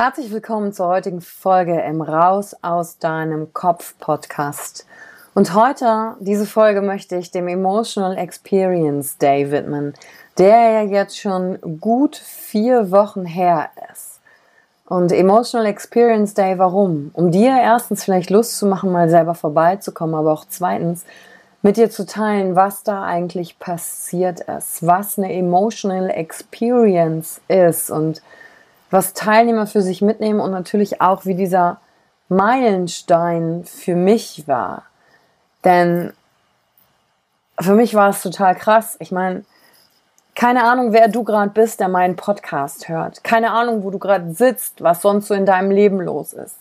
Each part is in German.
Herzlich willkommen zur heutigen Folge im Raus aus deinem Kopf Podcast. Und heute, diese Folge möchte ich dem Emotional Experience Day widmen, der ja jetzt schon gut vier Wochen her ist. Und Emotional Experience Day, warum? Um dir erstens vielleicht Lust zu machen, mal selber vorbeizukommen, aber auch zweitens, mit dir zu teilen, was da eigentlich passiert ist, was eine Emotional Experience ist und was Teilnehmer für sich mitnehmen und natürlich auch, wie dieser Meilenstein für mich war. Denn für mich war es total krass. Ich meine, keine Ahnung, wer du gerade bist, der meinen Podcast hört. Keine Ahnung, wo du gerade sitzt, was sonst so in deinem Leben los ist.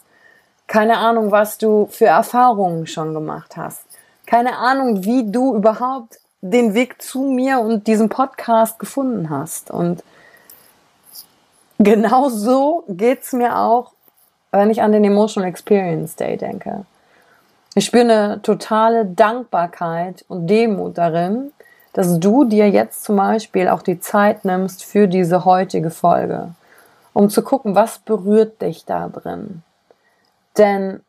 Keine Ahnung, was du für Erfahrungen schon gemacht hast. Keine Ahnung, wie du überhaupt den Weg zu mir und diesem Podcast gefunden hast. Und Genau so geht's mir auch, wenn ich an den Emotional Experience Day denke. Ich spüre eine totale Dankbarkeit und Demut darin, dass du dir jetzt zum Beispiel auch die Zeit nimmst für diese heutige Folge, um zu gucken, was berührt dich da drin. Denn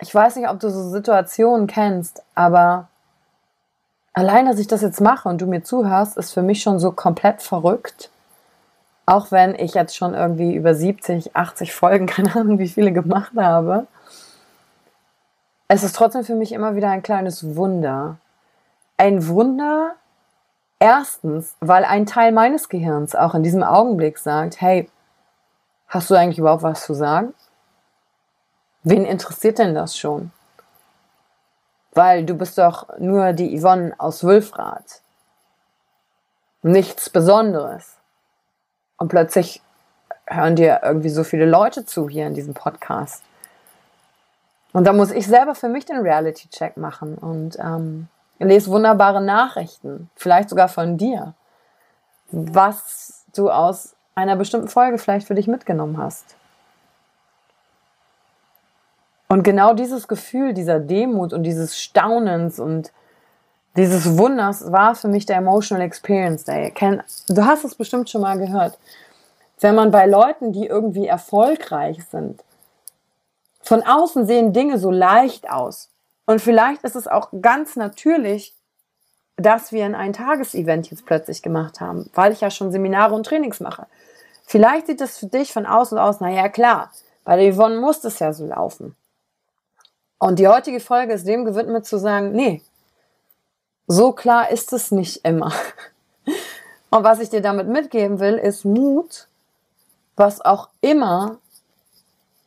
ich weiß nicht, ob du so Situationen kennst, aber allein, dass ich das jetzt mache und du mir zuhörst, ist für mich schon so komplett verrückt auch wenn ich jetzt schon irgendwie über 70, 80 Folgen, keine Ahnung, wie viele gemacht habe, es ist trotzdem für mich immer wieder ein kleines Wunder. Ein Wunder, erstens, weil ein Teil meines Gehirns auch in diesem Augenblick sagt, hey, hast du eigentlich überhaupt was zu sagen? Wen interessiert denn das schon? Weil du bist doch nur die Yvonne aus Wülfrath. Nichts Besonderes. Und plötzlich hören dir irgendwie so viele Leute zu hier in diesem Podcast. Und da muss ich selber für mich den Reality-Check machen und ähm, lese wunderbare Nachrichten, vielleicht sogar von dir, was du aus einer bestimmten Folge vielleicht für dich mitgenommen hast. Und genau dieses Gefühl dieser Demut und dieses Staunens und dieses Wunders war für mich der Emotional Experience Day. Du hast es bestimmt schon mal gehört. Wenn man bei Leuten, die irgendwie erfolgreich sind, von außen sehen Dinge so leicht aus. Und vielleicht ist es auch ganz natürlich, das wir in ein Tagesevent jetzt plötzlich gemacht haben, weil ich ja schon Seminare und Trainings mache. Vielleicht sieht das für dich von außen aus, naja, klar, bei der Yvonne muss das ja so laufen. Und die heutige Folge ist dem gewidmet zu sagen, nee, so klar ist es nicht immer. Und was ich dir damit mitgeben will, ist Mut, was auch immer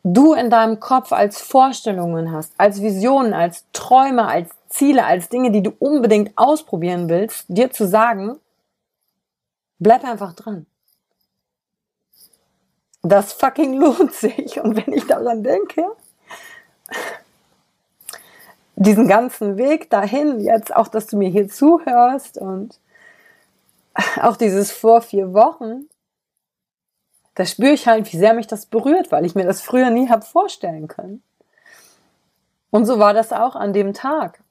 du in deinem Kopf als Vorstellungen hast, als Visionen, als Träume, als Ziele, als Dinge, die du unbedingt ausprobieren willst, dir zu sagen, bleib einfach dran. Das fucking lohnt sich. Und wenn ich daran denke, diesen ganzen Weg dahin, jetzt auch, dass du mir hier zuhörst und auch dieses vor vier Wochen, da spüre ich halt, wie sehr mich das berührt, weil ich mir das früher nie habe vorstellen können. Und so war das auch an dem Tag.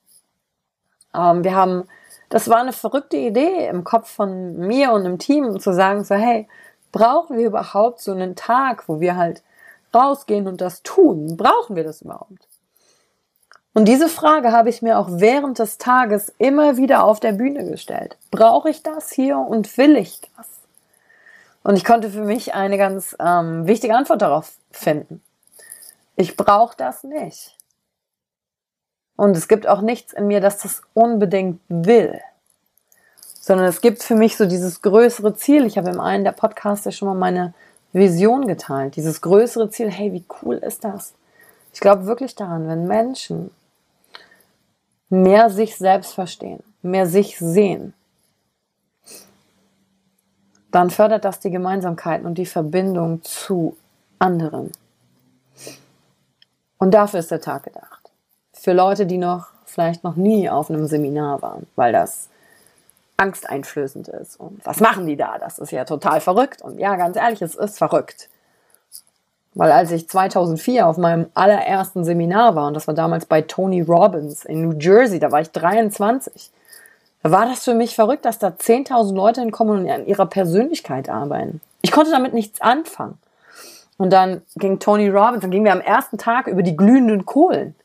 Ähm, wir haben, das war eine verrückte Idee im Kopf von mir und im Team, zu sagen so, hey, brauchen wir überhaupt so einen Tag, wo wir halt rausgehen und das tun? Brauchen wir das überhaupt? Und diese Frage habe ich mir auch während des Tages immer wieder auf der Bühne gestellt. Brauche ich das hier und will ich das? Und ich konnte für mich eine ganz ähm, wichtige Antwort darauf finden. Ich brauche das nicht. Und es gibt auch nichts in mir, das das unbedingt will. Sondern es gibt für mich so dieses größere Ziel. Ich habe im einen der Podcasts ja schon mal meine Vision geteilt. Dieses größere Ziel, hey, wie cool ist das? Ich glaube wirklich daran, wenn Menschen mehr sich selbst verstehen, mehr sich sehen, dann fördert das die Gemeinsamkeiten und die Verbindung zu anderen. Und dafür ist der Tag gedacht. Für Leute, die noch vielleicht noch nie auf einem Seminar waren, weil das angsteinflößend ist. Und was machen die da? Das ist ja total verrückt. Und ja, ganz ehrlich, es ist verrückt. Weil als ich 2004 auf meinem allerersten Seminar war, und das war damals bei Tony Robbins in New Jersey, da war ich 23, da war das für mich verrückt, dass da 10.000 Leute hinkommen und an ihrer Persönlichkeit arbeiten. Ich konnte damit nichts anfangen. Und dann ging Tony Robbins, dann gingen wir am ersten Tag über die glühenden Kohlen.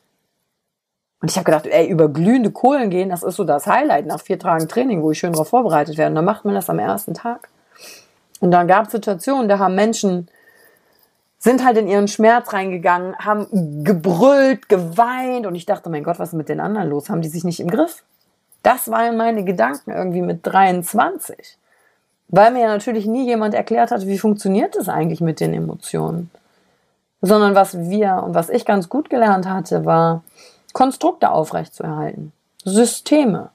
Und ich habe gedacht, ey, über glühende Kohlen gehen, das ist so das Highlight nach vier Tagen Training, wo ich schön darauf vorbereitet werde. Und dann macht man das am ersten Tag. Und dann gab es Situationen, da haben Menschen sind halt in ihren Schmerz reingegangen, haben gebrüllt, geweint und ich dachte, mein Gott, was ist mit den anderen los? Haben die sich nicht im Griff? Das waren meine Gedanken irgendwie mit 23. Weil mir ja natürlich nie jemand erklärt hat, wie funktioniert es eigentlich mit den Emotionen. Sondern was wir und was ich ganz gut gelernt hatte, war Konstrukte aufrechtzuerhalten. Systeme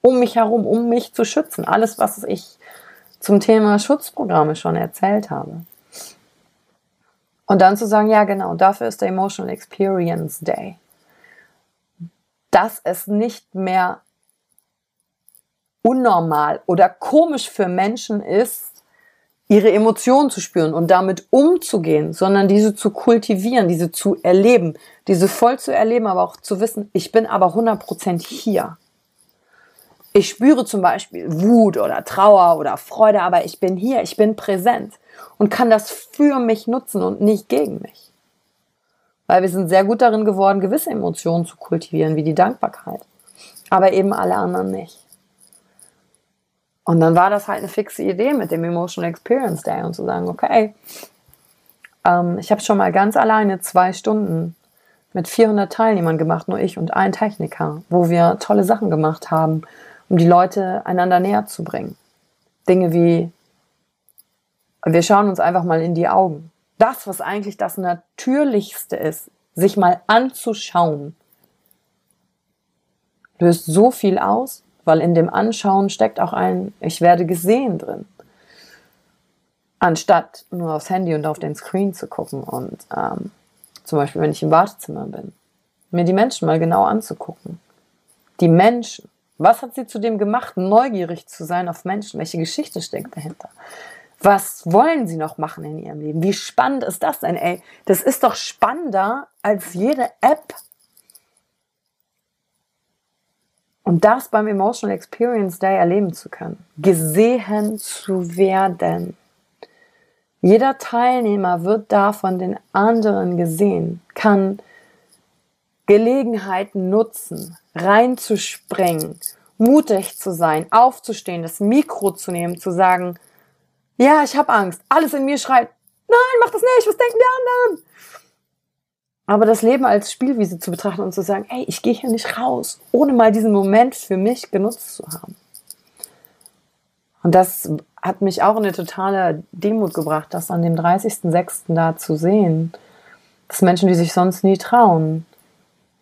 um mich herum, um mich zu schützen. Alles, was ich zum Thema Schutzprogramme schon erzählt habe. Und dann zu sagen, ja genau, dafür ist der Emotional Experience Day. Dass es nicht mehr unnormal oder komisch für Menschen ist, ihre Emotionen zu spüren und damit umzugehen, sondern diese zu kultivieren, diese zu erleben, diese voll zu erleben, aber auch zu wissen, ich bin aber 100% hier. Ich spüre zum Beispiel Wut oder Trauer oder Freude, aber ich bin hier, ich bin präsent und kann das für mich nutzen und nicht gegen mich. Weil wir sind sehr gut darin geworden, gewisse Emotionen zu kultivieren, wie die Dankbarkeit. Aber eben alle anderen nicht. Und dann war das halt eine fixe Idee mit dem Emotional Experience Day und zu sagen, okay, ähm, ich habe schon mal ganz alleine zwei Stunden mit 400 Teilnehmern gemacht, nur ich und ein Techniker, wo wir tolle Sachen gemacht haben, um die Leute einander näher zu bringen. Dinge wie wir schauen uns einfach mal in die Augen. Das, was eigentlich das Natürlichste ist, sich mal anzuschauen, löst so viel aus, weil in dem Anschauen steckt auch ein Ich werde gesehen drin. Anstatt nur aufs Handy und auf den Screen zu gucken und ähm, zum Beispiel, wenn ich im Wartezimmer bin, mir die Menschen mal genau anzugucken. Die Menschen. Was hat sie zu dem gemacht, neugierig zu sein auf Menschen? Welche Geschichte steckt dahinter? Was wollen sie noch machen in ihrem Leben? Wie spannend ist das denn, ey? Das ist doch spannender als jede App. Und das beim Emotional Experience Day erleben zu können. Gesehen zu werden. Jeder Teilnehmer wird da von den anderen gesehen, kann Gelegenheiten nutzen, reinzuspringen mutig zu sein, aufzustehen, das Mikro zu nehmen, zu sagen, ja, ich habe Angst. Alles in mir schreit, nein, mach das nicht, was denken die anderen? Aber das Leben als Spielwiese zu betrachten und zu sagen, ey, ich gehe hier nicht raus, ohne mal diesen Moment für mich genutzt zu haben. Und das hat mich auch in eine totale Demut gebracht, das an dem 30.06. da zu sehen, dass Menschen, die sich sonst nie trauen,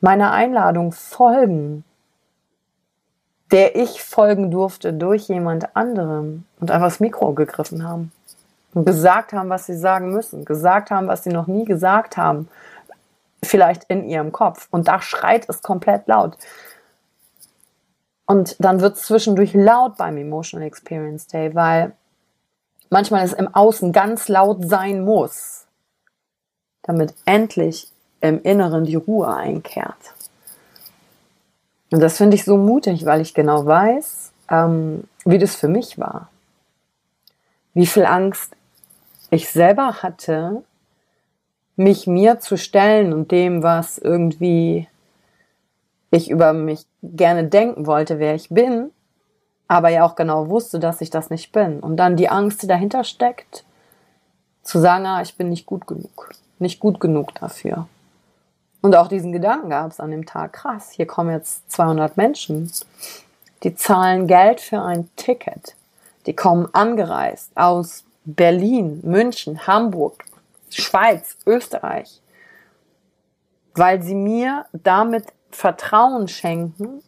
meiner Einladung folgen, der ich folgen durfte durch jemand anderem und einfach das Mikro gegriffen haben und gesagt haben, was sie sagen müssen, gesagt haben, was sie noch nie gesagt haben, vielleicht in ihrem Kopf. Und da schreit es komplett laut. Und dann wird es zwischendurch laut beim Emotional Experience Day, weil manchmal es im Außen ganz laut sein muss, damit endlich im Inneren die Ruhe einkehrt. Und das finde ich so mutig, weil ich genau weiß, ähm, wie das für mich war. Wie viel Angst ich selber hatte, mich mir zu stellen und dem, was irgendwie ich über mich gerne denken wollte, wer ich bin, aber ja auch genau wusste, dass ich das nicht bin. Und dann die Angst, die dahinter steckt, zu sagen, ah, ich bin nicht gut genug, nicht gut genug dafür. Und auch diesen Gedanken gab es an dem Tag, krass, hier kommen jetzt 200 Menschen, die zahlen Geld für ein Ticket. Die kommen angereist aus Berlin, München, Hamburg, Schweiz, Österreich, weil sie mir damit Vertrauen schenken.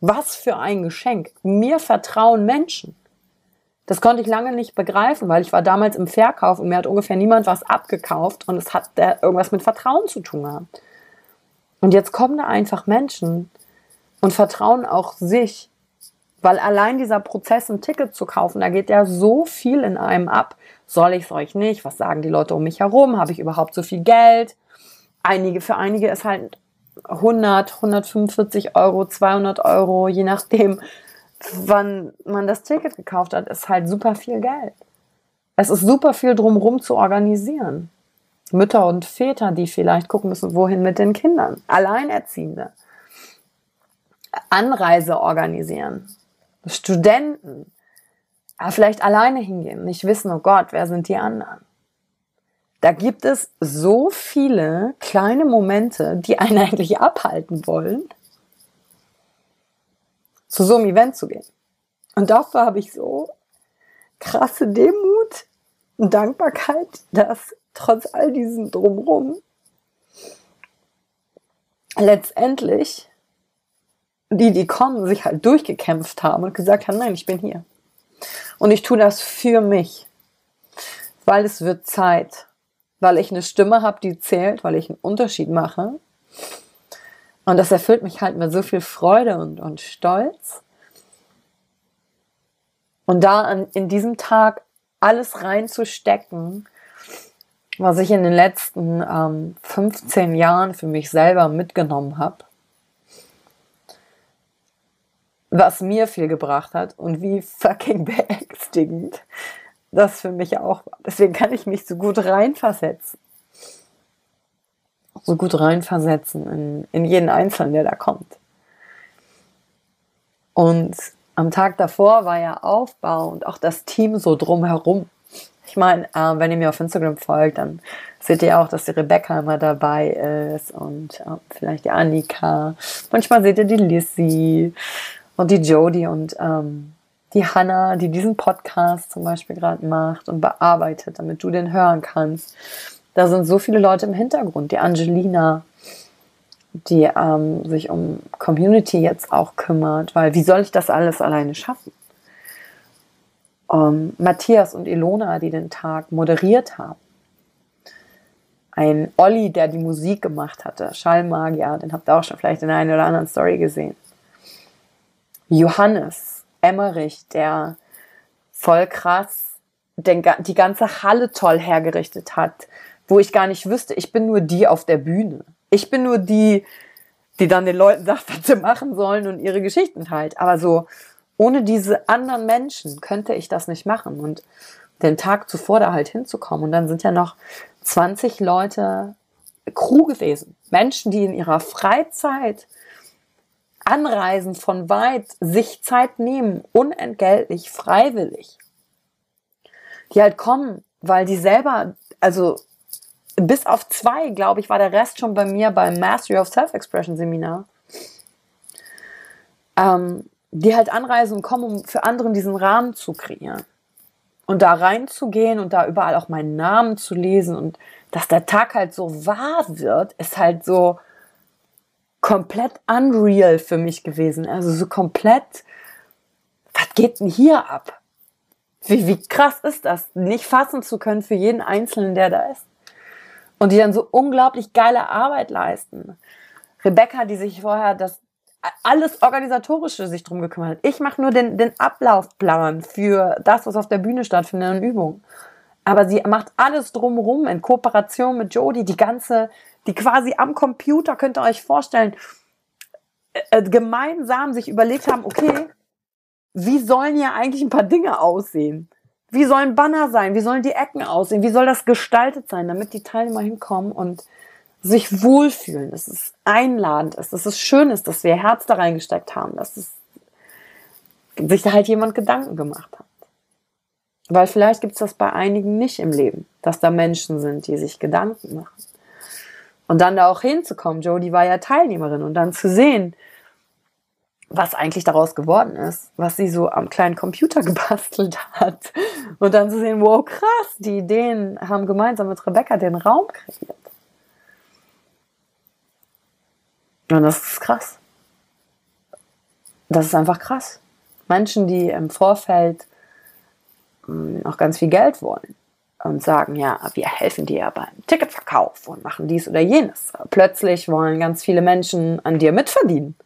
Was für ein Geschenk. Mir vertrauen Menschen. Das konnte ich lange nicht begreifen, weil ich war damals im Verkauf und mir hat ungefähr niemand was abgekauft und es hat irgendwas mit Vertrauen zu tun gehabt. Und jetzt kommen da einfach Menschen und vertrauen auch sich, weil allein dieser Prozess, ein Ticket zu kaufen, da geht ja so viel in einem ab. Soll ich es euch nicht? Was sagen die Leute um mich herum? Habe ich überhaupt so viel Geld? Einige, für einige ist halt 100, 145 Euro, 200 Euro, je nachdem, wann man das Ticket gekauft hat, ist halt super viel Geld. Es ist super viel drumherum zu organisieren. Mütter und Väter, die vielleicht gucken müssen, wohin mit den Kindern. Alleinerziehende. Anreise organisieren. Studenten. Aber vielleicht alleine hingehen, nicht wissen, oh Gott, wer sind die anderen? Da gibt es so viele kleine Momente, die einen eigentlich abhalten wollen, zu so einem Event zu gehen. Und dafür habe ich so krasse Demut und Dankbarkeit, dass trotz all diesen Drumrum letztendlich die, die kommen, sich halt durchgekämpft haben und gesagt haben, nein, ich bin hier. Und ich tue das für mich, weil es wird Zeit, weil ich eine Stimme habe, die zählt, weil ich einen Unterschied mache und das erfüllt mich halt mit so viel Freude und, und Stolz. Und da an, in diesem Tag alles reinzustecken, was ich in den letzten ähm, 15 Jahren für mich selber mitgenommen habe, was mir viel gebracht hat und wie fucking beängstigend das für mich auch war. Deswegen kann ich mich so gut reinversetzen so gut reinversetzen in, in jeden Einzelnen, der da kommt. Und am Tag davor war ja Aufbau und auch das Team so drumherum. Ich meine, äh, wenn ihr mir auf Instagram folgt, dann seht ihr auch, dass die Rebecca immer dabei ist und äh, vielleicht die Annika. Manchmal seht ihr die Lissy und die Jodie und ähm, die Hannah, die diesen Podcast zum Beispiel gerade macht und bearbeitet, damit du den hören kannst. Da sind so viele Leute im Hintergrund. Die Angelina, die ähm, sich um Community jetzt auch kümmert, weil wie soll ich das alles alleine schaffen? Ähm, Matthias und Ilona, die den Tag moderiert haben. Ein Olli, der die Musik gemacht hatte, Schallmagier, den habt ihr auch schon vielleicht in einer oder anderen Story gesehen. Johannes Emmerich, der voll krass den, die ganze Halle toll hergerichtet hat, wo ich gar nicht wüsste, ich bin nur die auf der Bühne. Ich bin nur die, die dann den Leuten sagt, was sie machen sollen und ihre Geschichten teilt. Aber so, ohne diese anderen Menschen könnte ich das nicht machen. Und den Tag zuvor da halt hinzukommen. Und dann sind ja noch 20 Leute Crew gewesen. Menschen, die in ihrer Freizeit anreisen von weit, sich Zeit nehmen, unentgeltlich, freiwillig. Die halt kommen, weil die selber, also bis auf zwei, glaube ich, war der Rest schon bei mir beim Mastery of Self-Expression Seminar. Ähm, die halt anreisen und kommen, um für anderen diesen Rahmen zu kreieren. Und da reinzugehen und da überall auch meinen Namen zu lesen und dass der Tag halt so wahr wird, ist halt so komplett unreal für mich gewesen. Also so komplett, was geht denn hier ab? Wie, wie krass ist das, nicht fassen zu können für jeden Einzelnen, der da ist? Und die dann so unglaublich geile Arbeit leisten. Rebecca, die sich vorher das alles organisatorische sich drum gekümmert hat. Ich mache nur den, den Ablaufplan für das, was auf der Bühne stattfindet in Übungen. Aber sie macht alles drumherum in Kooperation mit Jodie, die ganze, die quasi am Computer, könnt ihr euch vorstellen, äh, äh, gemeinsam sich überlegt haben, okay, wie sollen hier eigentlich ein paar Dinge aussehen? Wie sollen Banner sein? Wie sollen die Ecken aussehen? Wie soll das gestaltet sein, damit die Teilnehmer hinkommen und sich wohlfühlen, dass es einladend ist, dass es schön ist, dass wir Herz da reingesteckt haben, dass es sich da halt jemand Gedanken gemacht hat. Weil vielleicht gibt es das bei einigen nicht im Leben, dass da Menschen sind, die sich Gedanken machen. Und dann da auch hinzukommen, Jodie war ja Teilnehmerin und dann zu sehen, was eigentlich daraus geworden ist, was sie so am kleinen Computer gebastelt hat. Und dann zu sehen, wow, krass, die Ideen haben gemeinsam mit Rebecca den Raum kreiert. Und das ist krass. Das ist einfach krass. Menschen, die im Vorfeld hm, auch ganz viel Geld wollen und sagen, ja, wir helfen dir beim Ticketverkauf und machen dies oder jenes. Plötzlich wollen ganz viele Menschen an dir mitverdienen.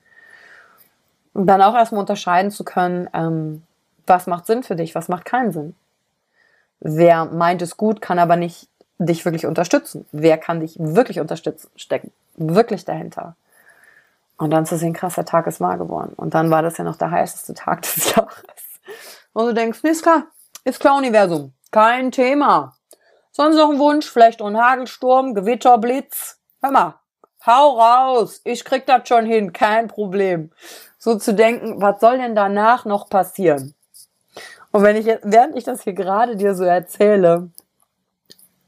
Und dann auch erstmal unterscheiden zu können, ähm, was macht Sinn für dich, was macht keinen Sinn. Wer meint es gut, kann aber nicht dich wirklich unterstützen. Wer kann dich wirklich unterstützen, stecken wirklich dahinter. Und dann zu sehen, krass, der Tag ist wahr geworden. Und dann war das ja noch der heißeste Tag des Jahres. Und du denkst, nee, ist klar, ist klar, Universum, kein Thema. Sonst noch ein Wunsch, vielleicht ein Hagelsturm, Gewitter, Blitz. Hör mal, hau raus, ich krieg das schon hin, kein Problem. So zu denken, was soll denn danach noch passieren? Und wenn ich, während ich das hier gerade dir so erzähle,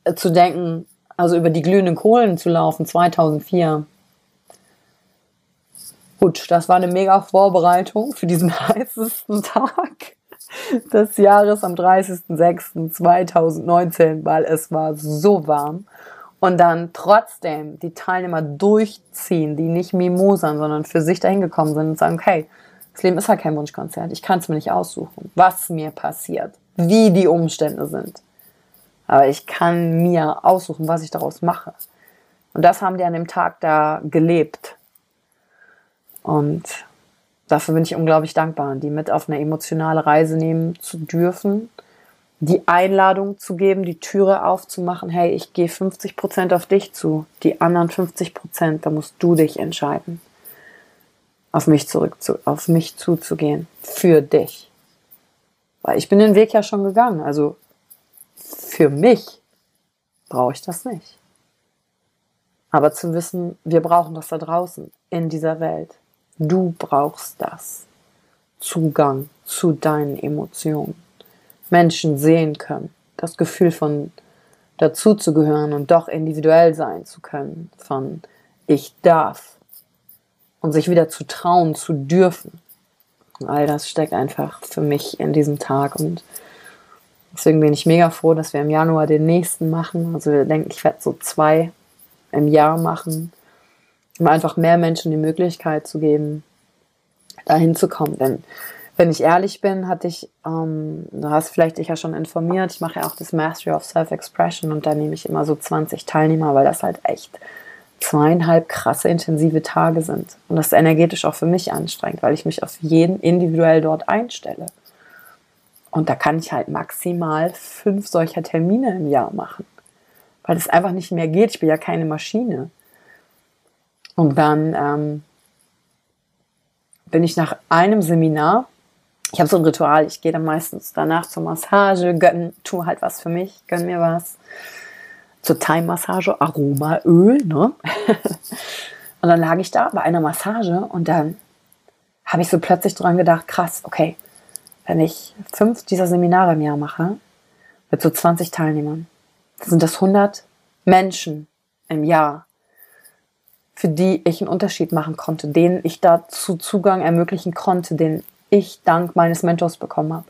äh, zu denken, also über die glühenden Kohlen zu laufen, 2004, Gut, das war eine mega Vorbereitung für diesen heißesten Tag des Jahres am 30.06.2019, weil es war so warm. Und dann trotzdem die Teilnehmer durchziehen, die nicht mimosern, sondern für sich dahin gekommen sind und sagen, okay, das Leben ist halt kein Wunschkonzert. Ich kann es mir nicht aussuchen, was mir passiert, wie die Umstände sind. Aber ich kann mir aussuchen, was ich daraus mache. Und das haben die an dem Tag da gelebt. Und dafür bin ich unglaublich dankbar, die mit auf eine emotionale Reise nehmen zu dürfen, die Einladung zu geben, die Türe aufzumachen, hey, ich gehe 50 Prozent auf dich zu, die anderen 50 Prozent, da musst du dich entscheiden, auf mich zurück, zu, auf mich zuzugehen, für dich. Weil ich bin den Weg ja schon gegangen, also für mich brauche ich das nicht. Aber zu wissen, wir brauchen das da draußen in dieser Welt. Du brauchst das. Zugang zu deinen Emotionen. Menschen sehen können. Das Gefühl von dazuzugehören und doch individuell sein zu können. Von ich darf. Und sich wieder zu trauen, zu dürfen. Und all das steckt einfach für mich in diesem Tag. Und deswegen bin ich mega froh, dass wir im Januar den nächsten machen. Also wir denken, ich werde so zwei im Jahr machen um einfach mehr Menschen die Möglichkeit zu geben, dahin zu kommen. Denn wenn ich ehrlich bin, hatte ich, ähm, du hast vielleicht dich ja schon informiert, ich mache ja auch das Mastery of Self-Expression und da nehme ich immer so 20 Teilnehmer, weil das halt echt zweieinhalb krasse intensive Tage sind. Und das ist energetisch auch für mich anstrengend, weil ich mich auf jeden individuell dort einstelle. Und da kann ich halt maximal fünf solcher Termine im Jahr machen, weil es einfach nicht mehr geht. Ich bin ja keine Maschine. Und dann ähm, bin ich nach einem Seminar, ich habe so ein Ritual, ich gehe dann meistens danach zur Massage, gönn, tu halt was für mich, gönn mir was. Zur Time-Massage, Aromaöl, ne? und dann lag ich da bei einer Massage und dann habe ich so plötzlich dran gedacht, krass, okay, wenn ich fünf dieser Seminare im Jahr mache, mit so 20 Teilnehmern, sind das 100 Menschen im Jahr, für die ich einen Unterschied machen konnte, denen ich dazu Zugang ermöglichen konnte, den ich dank meines Mentors bekommen habe.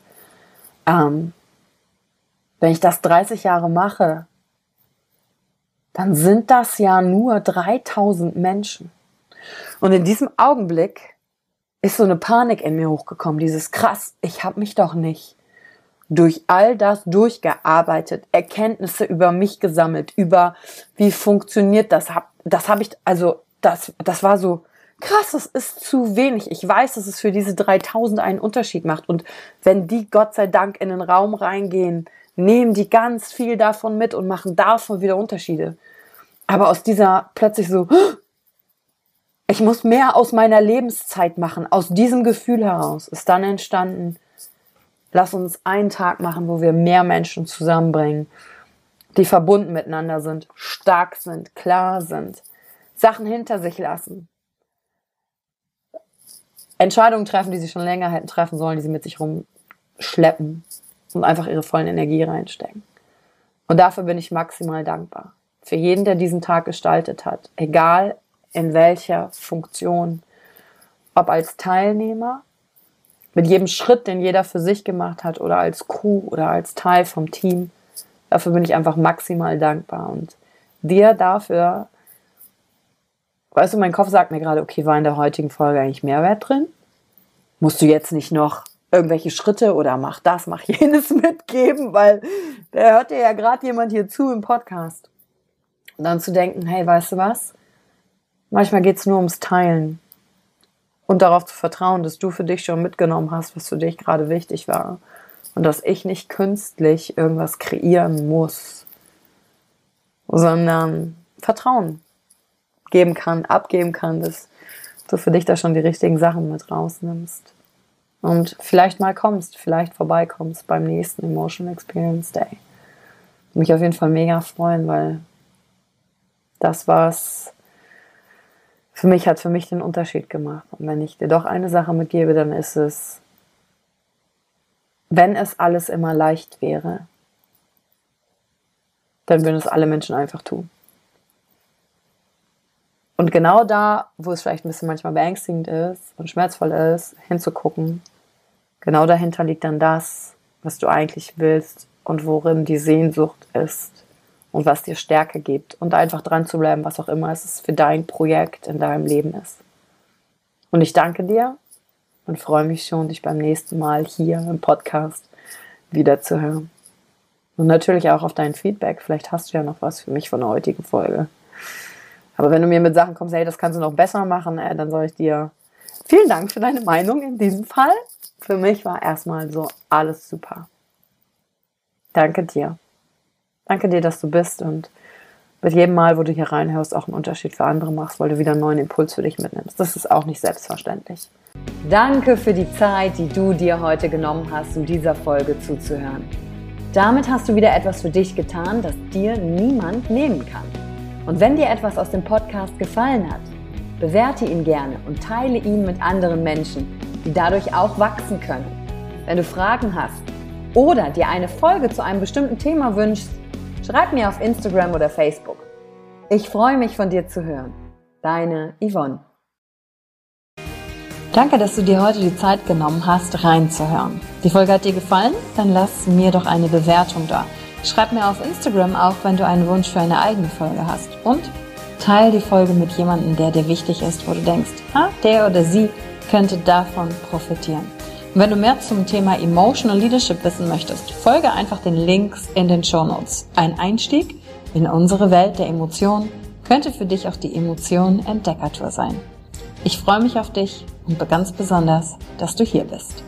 Ähm, wenn ich das 30 Jahre mache, dann sind das ja nur 3000 Menschen. Und in diesem Augenblick ist so eine Panik in mir hochgekommen, dieses krass, ich habe mich doch nicht durch all das durchgearbeitet, Erkenntnisse über mich gesammelt, über wie funktioniert das, das habe ich, also das, das war so krass, das ist zu wenig. Ich weiß, dass es für diese 3000 einen Unterschied macht. Und wenn die Gott sei Dank in den Raum reingehen, nehmen die ganz viel davon mit und machen davon wieder Unterschiede. Aber aus dieser plötzlich so, ich muss mehr aus meiner Lebenszeit machen, aus diesem Gefühl heraus ist dann entstanden, lass uns einen Tag machen, wo wir mehr Menschen zusammenbringen, die verbunden miteinander sind, stark sind, klar sind, Sachen hinter sich lassen, Entscheidungen treffen, die sie schon länger hätten treffen sollen, die sie mit sich rumschleppen und einfach ihre vollen Energie reinstecken. Und dafür bin ich maximal dankbar. Für jeden, der diesen Tag gestaltet hat. Egal in welcher Funktion. Ob als Teilnehmer, mit jedem Schritt, den jeder für sich gemacht hat, oder als Crew oder als Teil vom Team. Dafür bin ich einfach maximal dankbar. Und dir dafür, weißt du, mein Kopf sagt mir gerade, okay, war in der heutigen Folge eigentlich Mehrwert drin? Musst du jetzt nicht noch irgendwelche Schritte oder mach das, mach jenes mitgeben, weil der hört dir ja gerade jemand hier zu im Podcast. Und dann zu denken, hey, weißt du was? Manchmal geht's nur ums Teilen und darauf zu vertrauen, dass du für dich schon mitgenommen hast, was für dich gerade wichtig war und dass ich nicht künstlich irgendwas kreieren muss, sondern Vertrauen geben kann, abgeben kann, dass du für dich da schon die richtigen Sachen mit rausnimmst und vielleicht mal kommst, vielleicht vorbeikommst beim nächsten Emotional Experience Day. Mich auf jeden Fall mega freuen, weil das was für mich hat für mich den Unterschied gemacht. Und wenn ich dir doch eine Sache mitgebe, dann ist es, wenn es alles immer leicht wäre, dann würden es alle Menschen einfach tun. Und genau da, wo es vielleicht ein bisschen manchmal beängstigend ist und schmerzvoll ist, hinzugucken Genau dahinter liegt dann das, was du eigentlich willst und worin die Sehnsucht ist und was dir Stärke gibt und einfach dran zu bleiben, was auch immer es für dein Projekt in deinem Leben ist. Und ich danke dir und freue mich schon, dich beim nächsten Mal hier im Podcast wieder zu hören. Und natürlich auch auf dein Feedback. Vielleicht hast du ja noch was für mich von der heutigen Folge. Aber wenn du mir mit Sachen kommst, hey, das kannst du noch besser machen, äh, dann soll ich dir vielen Dank für deine Meinung in diesem Fall für mich war erstmal so alles super. Danke dir. Danke dir, dass du bist und mit jedem Mal, wo du hier reinhörst, auch einen Unterschied für andere machst, weil du wieder einen neuen Impuls für dich mitnimmst. Das ist auch nicht selbstverständlich. Danke für die Zeit, die du dir heute genommen hast, um dieser Folge zuzuhören. Damit hast du wieder etwas für dich getan, das dir niemand nehmen kann. Und wenn dir etwas aus dem Podcast gefallen hat, bewerte ihn gerne und teile ihn mit anderen Menschen die dadurch auch wachsen können. Wenn du Fragen hast oder dir eine Folge zu einem bestimmten Thema wünschst, schreib mir auf Instagram oder Facebook. Ich freue mich von dir zu hören. Deine Yvonne. Danke, dass du dir heute die Zeit genommen hast, reinzuhören. Die Folge hat dir gefallen? Dann lass mir doch eine Bewertung da. Schreib mir auf Instagram auch, wenn du einen Wunsch für eine eigene Folge hast. Und teile die Folge mit jemandem, der dir wichtig ist, wo du denkst, ah, der oder sie könnte davon profitieren. Und wenn du mehr zum Thema Emotional Leadership wissen möchtest, folge einfach den Links in den Show Notes. Ein Einstieg in unsere Welt der Emotionen könnte für dich auch die Emotion Entdeckertour sein. Ich freue mich auf dich und ganz besonders, dass du hier bist.